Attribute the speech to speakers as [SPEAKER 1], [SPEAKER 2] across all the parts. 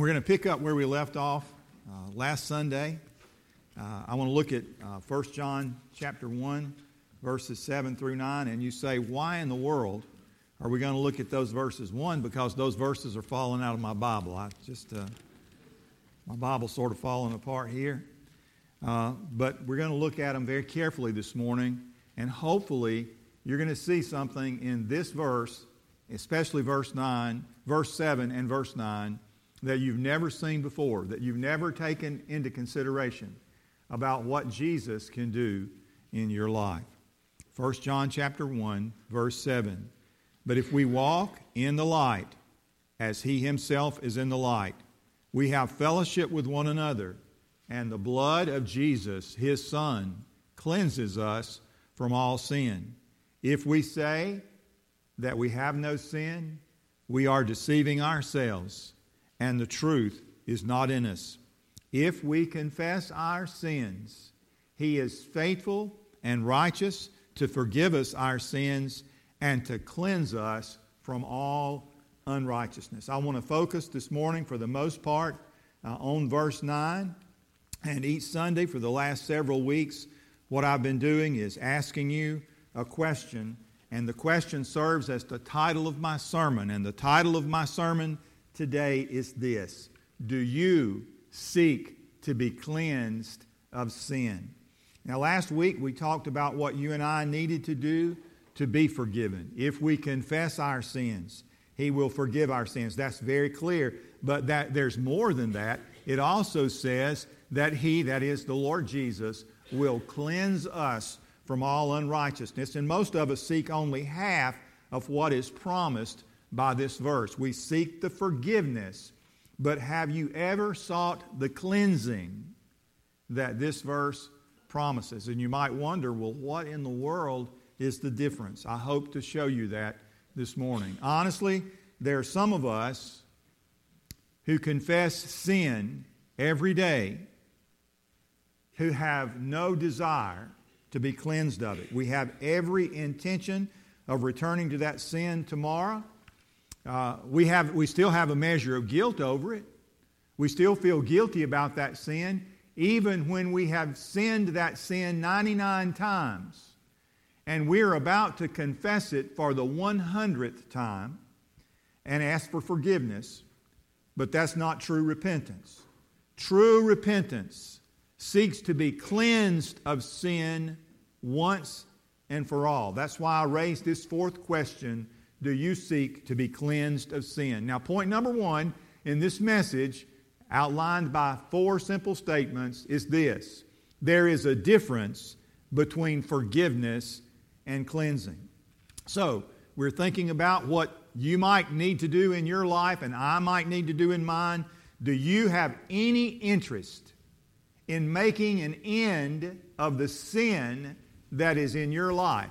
[SPEAKER 1] we're going to pick up where we left off uh, last Sunday. Uh, I want to look at uh, 1 John chapter 1, verses 7 through 9. And you say, why in the world are we going to look at those verses? One, because those verses are falling out of my Bible. I just, uh, my Bible's sort of falling apart here. Uh, but we're going to look at them very carefully this morning. And hopefully, you're going to see something in this verse, especially verse 9, verse 7, and verse 9 that you've never seen before, that you've never taken into consideration about what Jesus can do in your life. 1 John chapter 1 verse 7. But if we walk in the light as he himself is in the light, we have fellowship with one another, and the blood of Jesus, his son, cleanses us from all sin. If we say that we have no sin, we are deceiving ourselves and the truth is not in us. If we confess our sins, He is faithful and righteous to forgive us our sins and to cleanse us from all unrighteousness. I want to focus this morning, for the most part, uh, on verse 9. And each Sunday for the last several weeks, what I've been doing is asking you a question. And the question serves as the title of my sermon. And the title of my sermon today is this Do you seek to be cleansed of sin? Now, last week we talked about what you and I needed to do to be forgiven. If we confess our sins, He will forgive our sins. That's very clear. But that there's more than that. It also says that He, that is the Lord Jesus, will cleanse us from all unrighteousness. And most of us seek only half of what is promised by this verse. We seek the forgiveness, but have you ever sought the cleansing that this verse promises? And you might wonder, well, what in the world is the difference? I hope to show you that this morning. Honestly, there are some of us who confess sin every day who have no desire to be cleansed of it. We have every intention of returning to that sin tomorrow uh, we, have, we still have a measure of guilt over it. We still feel guilty about that sin, even when we have sinned that sin 99 times. And we're about to confess it for the 100th time and ask for forgiveness. But that's not true repentance. True repentance seeks to be cleansed of sin once and for all. That's why I raised this fourth question do you seek to be cleansed of sin? Now, point number one in this message, outlined by four simple statements, is this there is a difference between forgiveness and cleansing. So, we're thinking about what you might need to do in your life and I might need to do in mine. Do you have any interest in making an end of the sin that is in your life?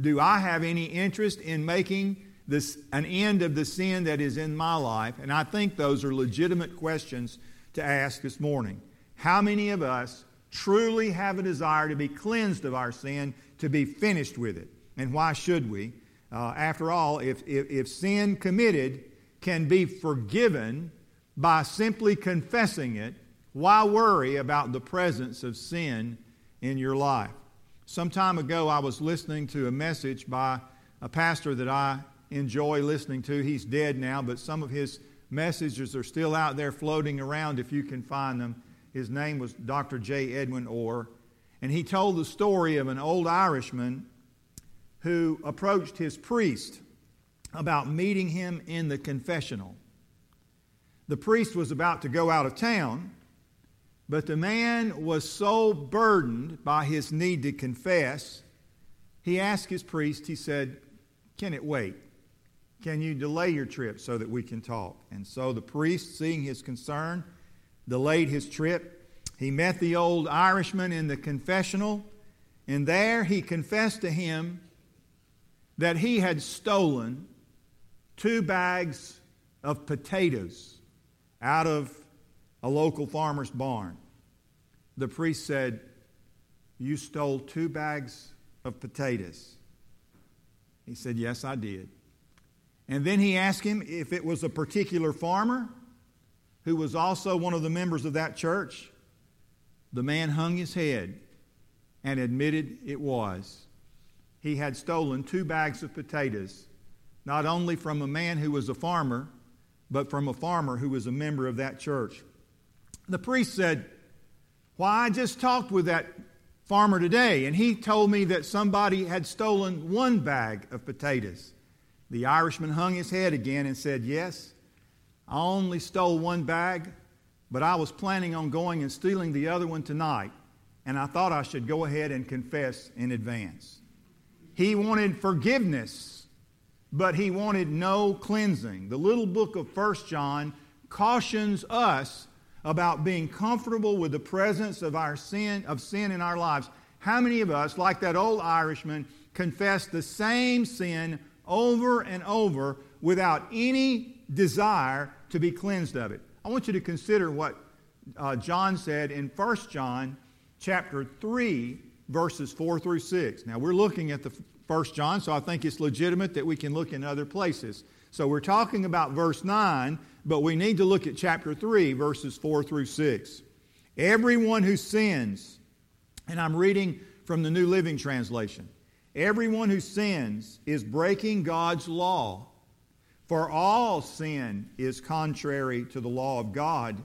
[SPEAKER 1] Do I have any interest in making this an end of the sin that is in my life? And I think those are legitimate questions to ask this morning. How many of us truly have a desire to be cleansed of our sin, to be finished with it? And why should we? Uh, after all, if, if, if sin committed can be forgiven by simply confessing it, why worry about the presence of sin in your life? Some time ago, I was listening to a message by a pastor that I enjoy listening to. He's dead now, but some of his messages are still out there floating around if you can find them. His name was Dr. J. Edwin Orr. And he told the story of an old Irishman who approached his priest about meeting him in the confessional. The priest was about to go out of town, but the man was so burdened by his need to confess, he asked his priest, he said, Can it wait? Can you delay your trip so that we can talk? And so the priest, seeing his concern, delayed his trip. He met the old Irishman in the confessional, and there he confessed to him that he had stolen two bags of potatoes out of a local farmer's barn. The priest said, You stole two bags of potatoes. He said, Yes, I did. And then he asked him if it was a particular farmer who was also one of the members of that church, the man hung his head and admitted it was. He had stolen two bags of potatoes, not only from a man who was a farmer, but from a farmer who was a member of that church. The priest said, Why, I just talked with that farmer today, and he told me that somebody had stolen one bag of potatoes. The Irishman hung his head again and said, Yes, I only stole one bag, but I was planning on going and stealing the other one tonight, and I thought I should go ahead and confess in advance. He wanted forgiveness, but he wanted no cleansing. The little book of First John cautions us about being comfortable with the presence of our sin of sin in our lives. How many of us, like that old Irishman, confess the same sin over and over without any desire to be cleansed of it. I want you to consider what uh, John said in 1 John chapter 3, verses 4 through 6. Now, we're looking at the 1 John, so I think it's legitimate that we can look in other places. So we're talking about verse 9, but we need to look at chapter 3, verses 4 through 6. Everyone who sins, and I'm reading from the New Living Translation, everyone who sins is breaking God's law for all sin is contrary to the law of God.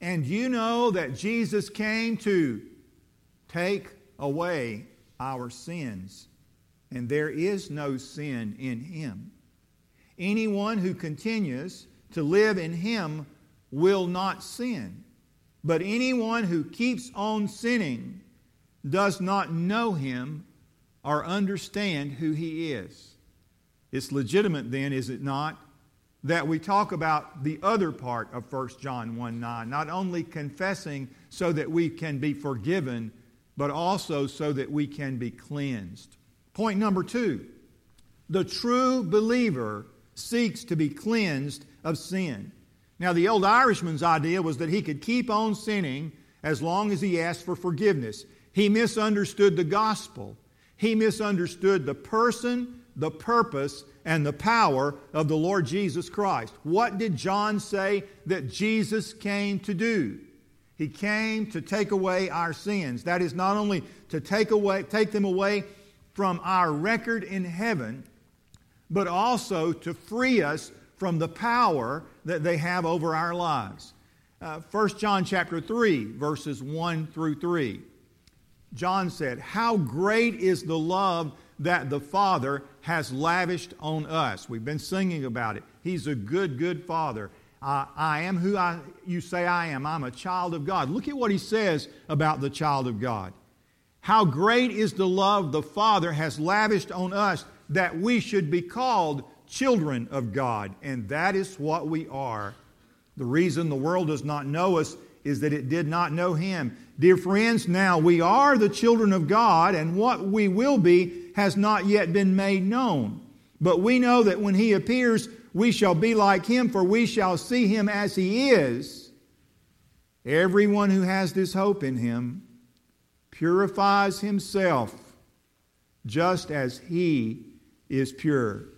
[SPEAKER 1] And you know that Jesus came to take away our sins, and there is no sin in him. Anyone who continues to live in him will not sin. But anyone who keeps on sinning does not know him or understand who he is. It's legitimate then, is it not, that we talk about the other part of 1 John 1 9, not only confessing so that we can be forgiven, but also so that we can be cleansed. Point number two the true believer seeks to be cleansed of sin. Now, the old Irishman's idea was that he could keep on sinning as long as he asked for forgiveness. He misunderstood the gospel, he misunderstood the person the purpose and the power of the Lord Jesus Christ. What did John say that Jesus came to do? He came to take away our sins. That is not only to take away take them away from our record in heaven, but also to free us from the power that they have over our lives. Uh, 1 John chapter 3 verses 1 through 3. John said, "How great is the love that the Father has lavished on us. We've been singing about it. He's a good, good Father. Uh, I am who I, you say I am. I'm a child of God. Look at what he says about the child of God. How great is the love the Father has lavished on us that we should be called children of God. And that is what we are. The reason the world does not know us is that it did not know Him. Dear friends, now we are the children of God, and what we will be has not yet been made known. But we know that when He appears, we shall be like Him, for we shall see Him as He is. Everyone who has this hope in Him purifies himself just as He is pure.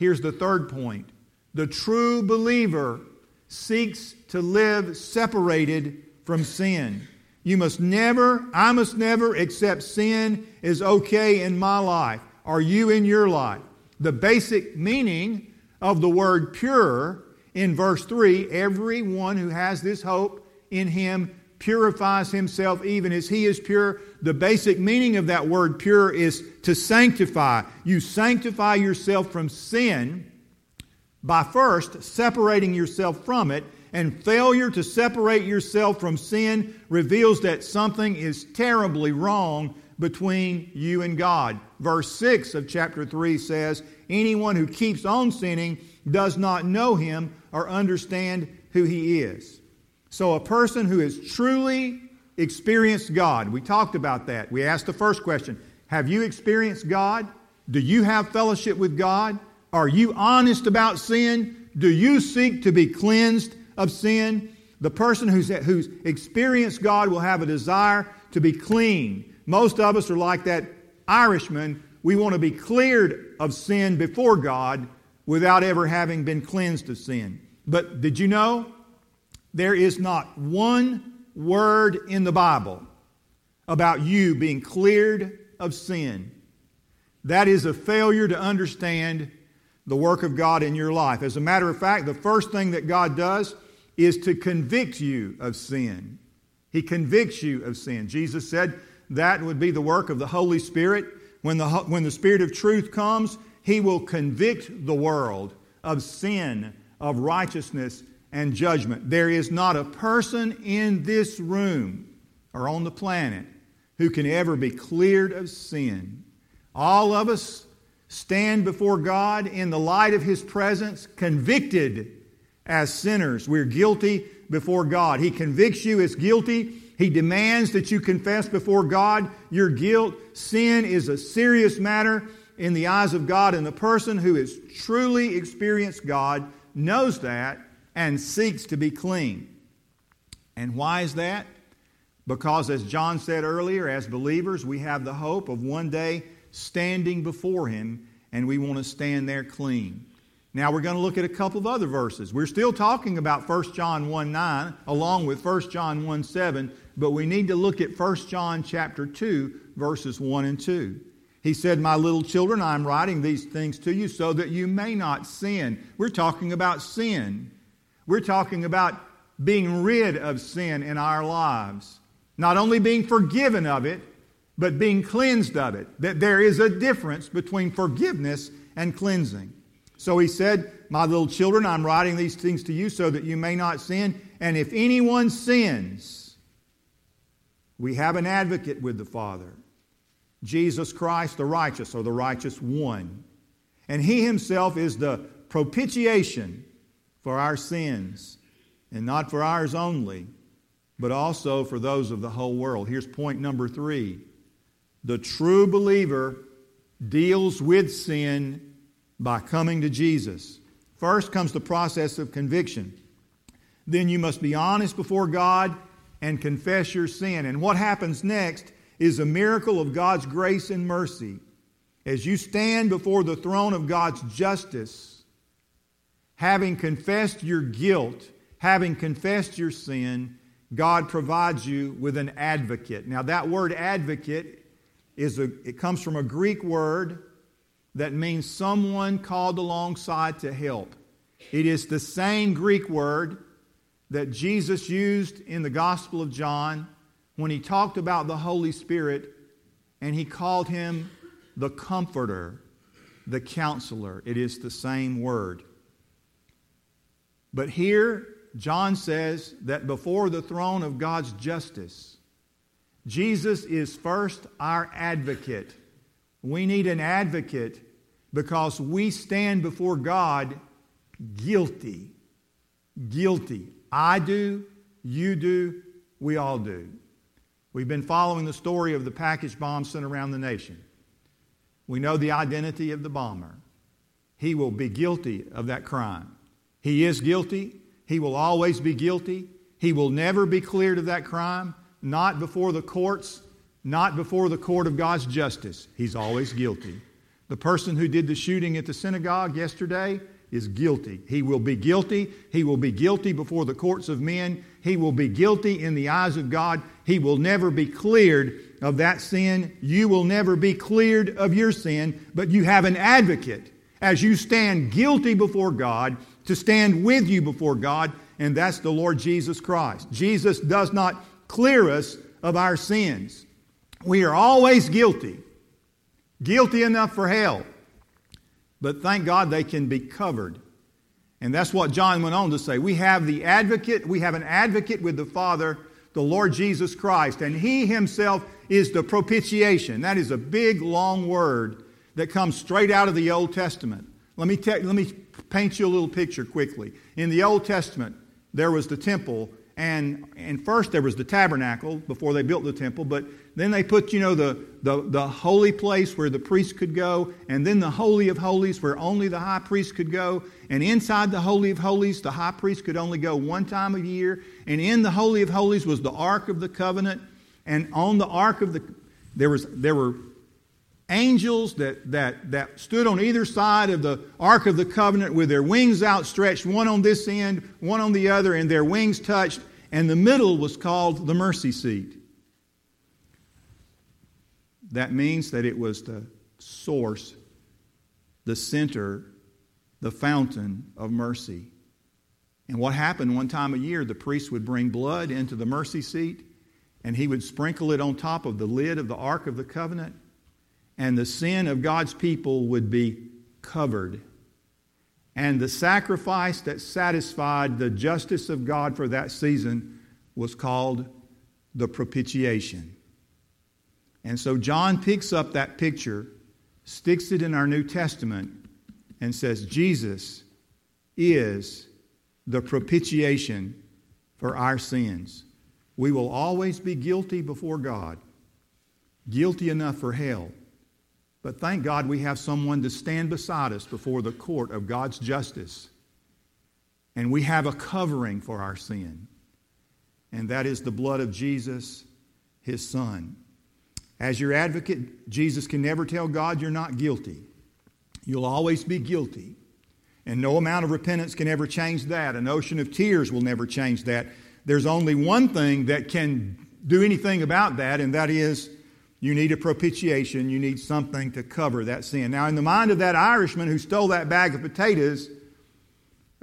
[SPEAKER 1] Here's the third point the true believer seeks to live separated from sin. You must never, I must never accept sin is okay in my life or you in your life. The basic meaning of the word pure in verse 3 everyone who has this hope in him purifies himself even as he is pure. The basic meaning of that word pure is to sanctify. You sanctify yourself from sin by first separating yourself from it and failure to separate yourself from sin reveals that something is terribly wrong between you and God. Verse 6 of chapter 3 says, Anyone who keeps on sinning does not know him or understand who he is. So, a person who is truly experienced God, we talked about that. We asked the first question Have you experienced God? Do you have fellowship with God? Are you honest about sin? Do you seek to be cleansed of sin. The person who's, who's experienced God will have a desire to be clean. Most of us are like that Irishman. We want to be cleared of sin before God without ever having been cleansed of sin. But did you know There is not one word in the Bible about you being cleared of sin. That is a failure to understand the work of God in your life. As a matter of fact, the first thing that God does is to convict you of sin. He convicts you of sin. Jesus said that would be the work of the Holy Spirit. When the, when the Spirit of truth comes, He will convict the world of sin, of righteousness, and judgment. There is not a person in this room or on the planet who can ever be cleared of sin. All of us stand before God in the light of His presence, convicted as sinners. We're guilty before God. He convicts you as guilty. He demands that you confess before God your guilt. Sin is a serious matter in the eyes of God, and the person who has truly experienced God knows that and seeks to be clean. And why is that? Because, as John said earlier, as believers, we have the hope of one day standing before Him, and we want to stand there clean. Now we're going to look at a couple of other verses. We're still talking about 1 John 1 9 along with 1 John 1 7, but we need to look at 1 John chapter 2, verses 1 and 2. He said, My little children, I'm writing these things to you so that you may not sin. We're talking about sin. We're talking about being rid of sin in our lives. Not only being forgiven of it, but being cleansed of it. That there is a difference between forgiveness and cleansing. So he said, My little children, I'm writing these things to you so that you may not sin. And if anyone sins, we have an advocate with the Father, Jesus Christ, the righteous, or the righteous one. And he himself is the propitiation for our sins, and not for ours only, but also for those of the whole world. Here's point number three the true believer deals with sin by coming to Jesus. First comes the process of conviction. Then you must be honest before God and confess your sin. And what happens next is a miracle of God's grace and mercy. As you stand before the throne of God's justice, having confessed your guilt, having confessed your sin, God provides you with an advocate. Now that word advocate is a, it comes from a Greek word that means someone called alongside to help. It is the same Greek word that Jesus used in the Gospel of John when he talked about the Holy Spirit and he called him the Comforter, the Counselor. It is the same word. But here, John says that before the throne of God's justice, Jesus is first our advocate we need an advocate because we stand before God guilty. Guilty. I do, you do, we all do. We've been following the story of the package bomb sent around the nation. We know the identity of the bomber. He will be guilty of that crime. He is guilty. He will always be guilty. He will never be cleared of that crime, not before the courts not before the court of God's justice. He's always guilty. The person who did the shooting at the synagogue yesterday is guilty. He will be guilty. He will be guilty before the courts of men. He will be guilty in the eyes of God. He will never be cleared of that sin. You will never be cleared of your sin, but you have an advocate as you stand guilty before God to stand with you before God, and that's the Lord Jesus Christ. Jesus does not clear us of our sins. We are always guilty, guilty enough for hell. But thank God they can be covered. And that's what John went on to say. We have the advocate, we have an advocate with the Father, the Lord Jesus Christ, and He Himself is the propitiation. That is a big, long word that comes straight out of the Old Testament. Let me, te- let me paint you a little picture quickly. In the Old Testament, there was the temple, and, and first there was the tabernacle before they built the temple, but then they put, you know, the, the, the holy place where the priest could go, and then the Holy of Holies where only the high priest could go. And inside the Holy of Holies, the high priest could only go one time a year. And in the Holy of Holies was the Ark of the Covenant. And on the Ark of the, there, was, there were angels that, that, that stood on either side of the Ark of the Covenant with their wings outstretched, one on this end, one on the other, and their wings touched, and the middle was called the mercy seat. That means that it was the source, the center, the fountain of mercy. And what happened one time a year, the priest would bring blood into the mercy seat and he would sprinkle it on top of the lid of the Ark of the Covenant, and the sin of God's people would be covered. And the sacrifice that satisfied the justice of God for that season was called the propitiation. And so John picks up that picture, sticks it in our New Testament, and says, Jesus is the propitiation for our sins. We will always be guilty before God, guilty enough for hell. But thank God we have someone to stand beside us before the court of God's justice. And we have a covering for our sin. And that is the blood of Jesus, his son. As your advocate, Jesus can never tell God you're not guilty. You'll always be guilty. And no amount of repentance can ever change that. An ocean of tears will never change that there's only one thing that can do anything about that, and that is you need a propitiation. You need something to cover that sin. Now, in the mind of that Irishman who stole that bag of potatoes,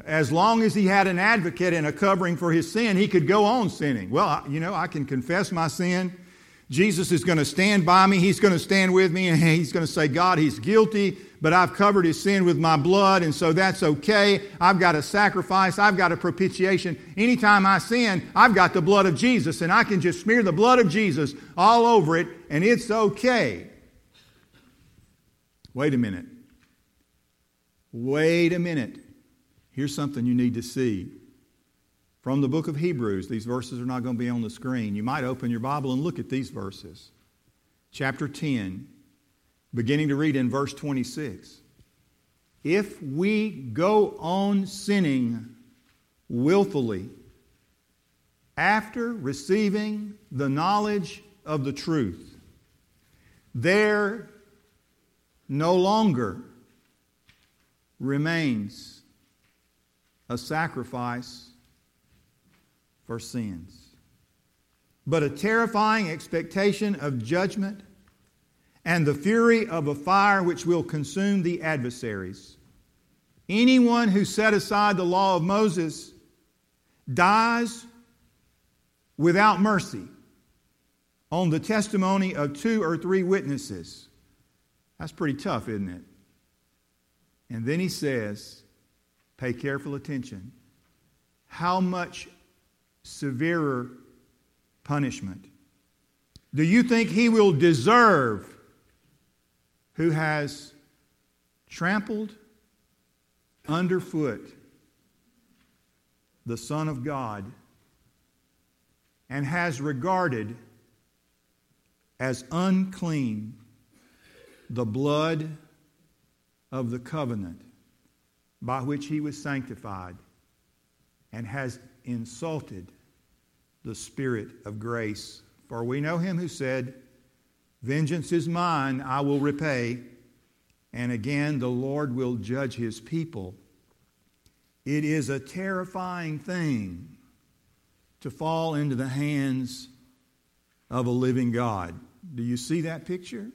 [SPEAKER 1] as long as he had an advocate and a covering for his sin, he could go on sinning. Well, you know, I can confess my sin. Jesus is going to stand by me. He's going to stand with me, and he's going to say, God, he's guilty but I've covered his sin with my blood, and so that's okay. I've got a sacrifice, I've got a propitiation. Anytime I sin, I've got the blood of Jesus, and I can just smear the blood of Jesus all over it, and it's okay. Wait a minute. Wait a minute. Here's something you need to see. From the book of Hebrews, these verses are not going to be on the screen. You might open your Bible and look at these verses. Chapter 10 beginning to read in verse 26. If we go on sinning willfully after receiving the knowledge of the truth, there no longer remains a sacrifice for sins, but a terrifying expectation of judgment and the fury of a fire which will consume the adversaries. Anyone who set aside the law of Moses dies without mercy on the testimony of two or three witnesses. That's pretty tough, isn't it? And then he says, pay careful attention. How much severer punishment. Do you think he will deserve who has trampled underfoot the Son of God and has regarded as unclean the blood of the covenant by which he was sanctified and has insulted the Spirit of grace. For we know him who said, Vengeance is mine, I will repay. And again, the Lord will judge his people. It is a terrifying thing to fall into the hands of a living God. Do you see that picture?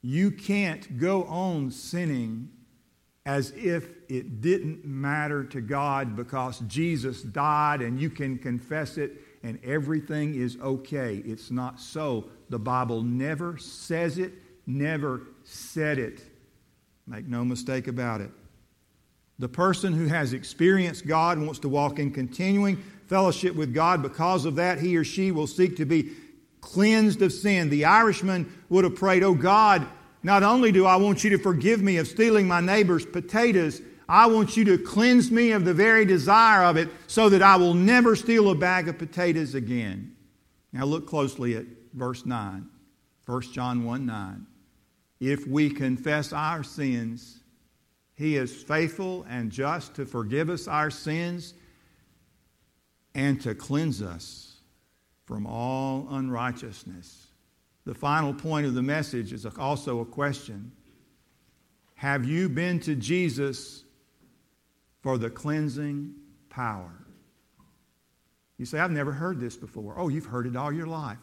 [SPEAKER 1] You can't go on sinning as if it didn't matter to God because Jesus died and you can confess it and everything is okay. It's not so. The Bible never says it, never said it. Make no mistake about it. The person who has experienced God wants to walk in continuing fellowship with God. Because of that, he or she will seek to be cleansed of sin. The Irishman would have prayed, Oh God, not only do I want you to forgive me of stealing my neighbor's potatoes, I want you to cleanse me of the very desire of it so that I will never steal a bag of potatoes again. Now look closely at verse 9, 1 John 1 9. If we confess our sins, he is faithful and just to forgive us our sins and to cleanse us from all unrighteousness. the final point of the message is also a question Have you been to Jesus for the cleansing power? You say, I've never heard this before. Oh, you've heard it all your life.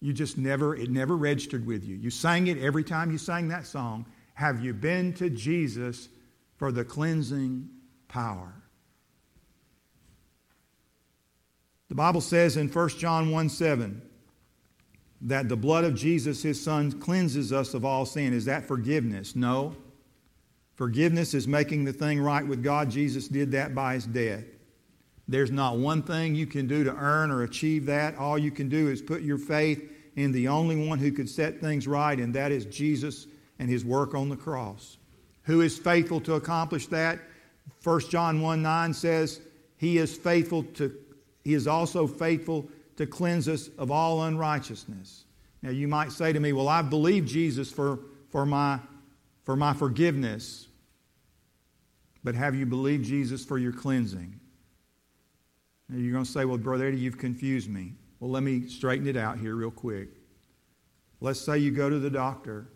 [SPEAKER 1] You just never, it never registered with you. You sang it every time you sang that song. Have you been to Jesus for the cleansing power? The Bible says in 1 John 1 7 that the blood of Jesus, his son, cleanses us of all sin. Is that forgiveness? No. Forgiveness is making the thing right with God. Jesus did that by his death. There's not one thing you can do to earn or achieve that. All you can do is put your faith in the only one who could set things right, and that is Jesus and his work on the cross. Who is faithful to accomplish that? 1 John 1 9 says, He is faithful to, He is also faithful to cleanse us of all unrighteousness. Now you might say to me, Well, I believe Jesus for, for, my, for my forgiveness. But have you believed Jesus for your cleansing? Now you're going to say, Well, Brother Eddie, you've confused me. Well, let me straighten it out here real quick. Let's say you go to the doctor,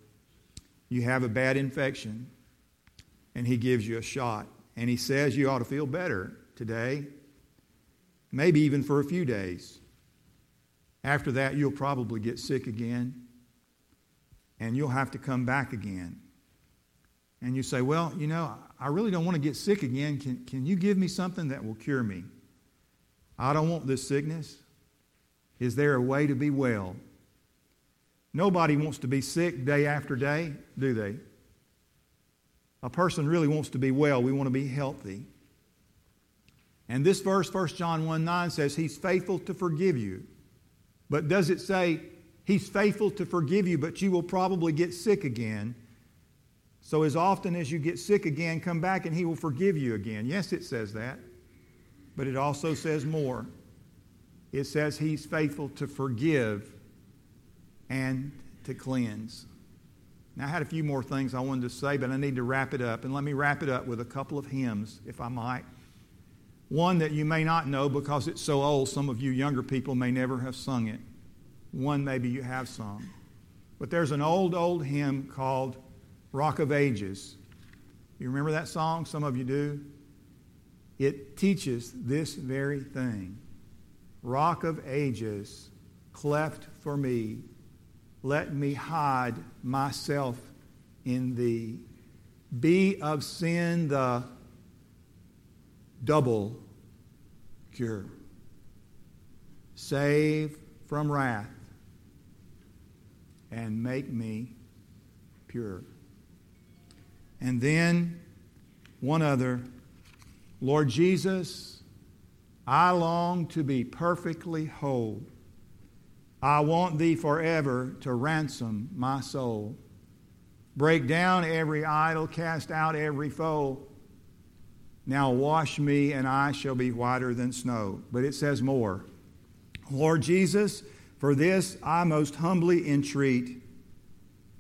[SPEAKER 1] you have a bad infection, and he gives you a shot, and he says you ought to feel better today, maybe even for a few days. After that, you'll probably get sick again, and you'll have to come back again. And you say, Well, you know, I really don't want to get sick again. Can, can you give me something that will cure me? I don't want this sickness. Is there a way to be well? Nobody wants to be sick day after day, do they? A person really wants to be well. We want to be healthy. And this verse, 1 John 1 9, says, He's faithful to forgive you. But does it say, He's faithful to forgive you, but you will probably get sick again? So, as often as you get sick again, come back and He will forgive you again. Yes, it says that but it also says more. It says he's faithful to forgive and to cleanse. Now, I had a few more things I wanted to say, but I need to wrap it up. And let me wrap it up with a couple of hymns, if I might. One that you may not know because it's so old, some of you younger people may never have sung it. One maybe you have sung. But there's an old, old hymn called Rock of Ages. You remember that song? Some of you do. It teaches this very thing Rock of ages, cleft for me, let me hide myself in thee. Be of sin the double cure. Save from wrath and make me pure. And then one other Lord Jesus, I long to be perfectly whole. I want thee forever to ransom my soul. Break down every idol, cast out every foe. Now wash me, and I shall be whiter than snow. But it says more. Lord Jesus, for this I most humbly entreat.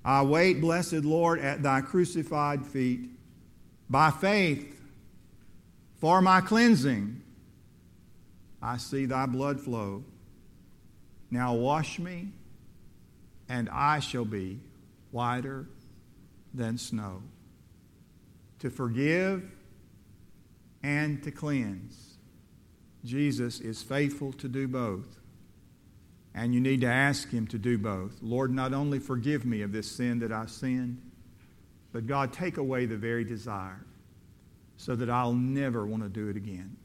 [SPEAKER 1] I wait, blessed Lord, at thy crucified feet. By faith, for my cleansing, I see thy blood flow. Now wash me, and I shall be whiter than snow. To forgive and to cleanse. Jesus is faithful to do both. And you need to ask Him to do both. Lord, not only forgive me of this sin that I sinned, but God, take away the very desire so that I'll never want to do it again.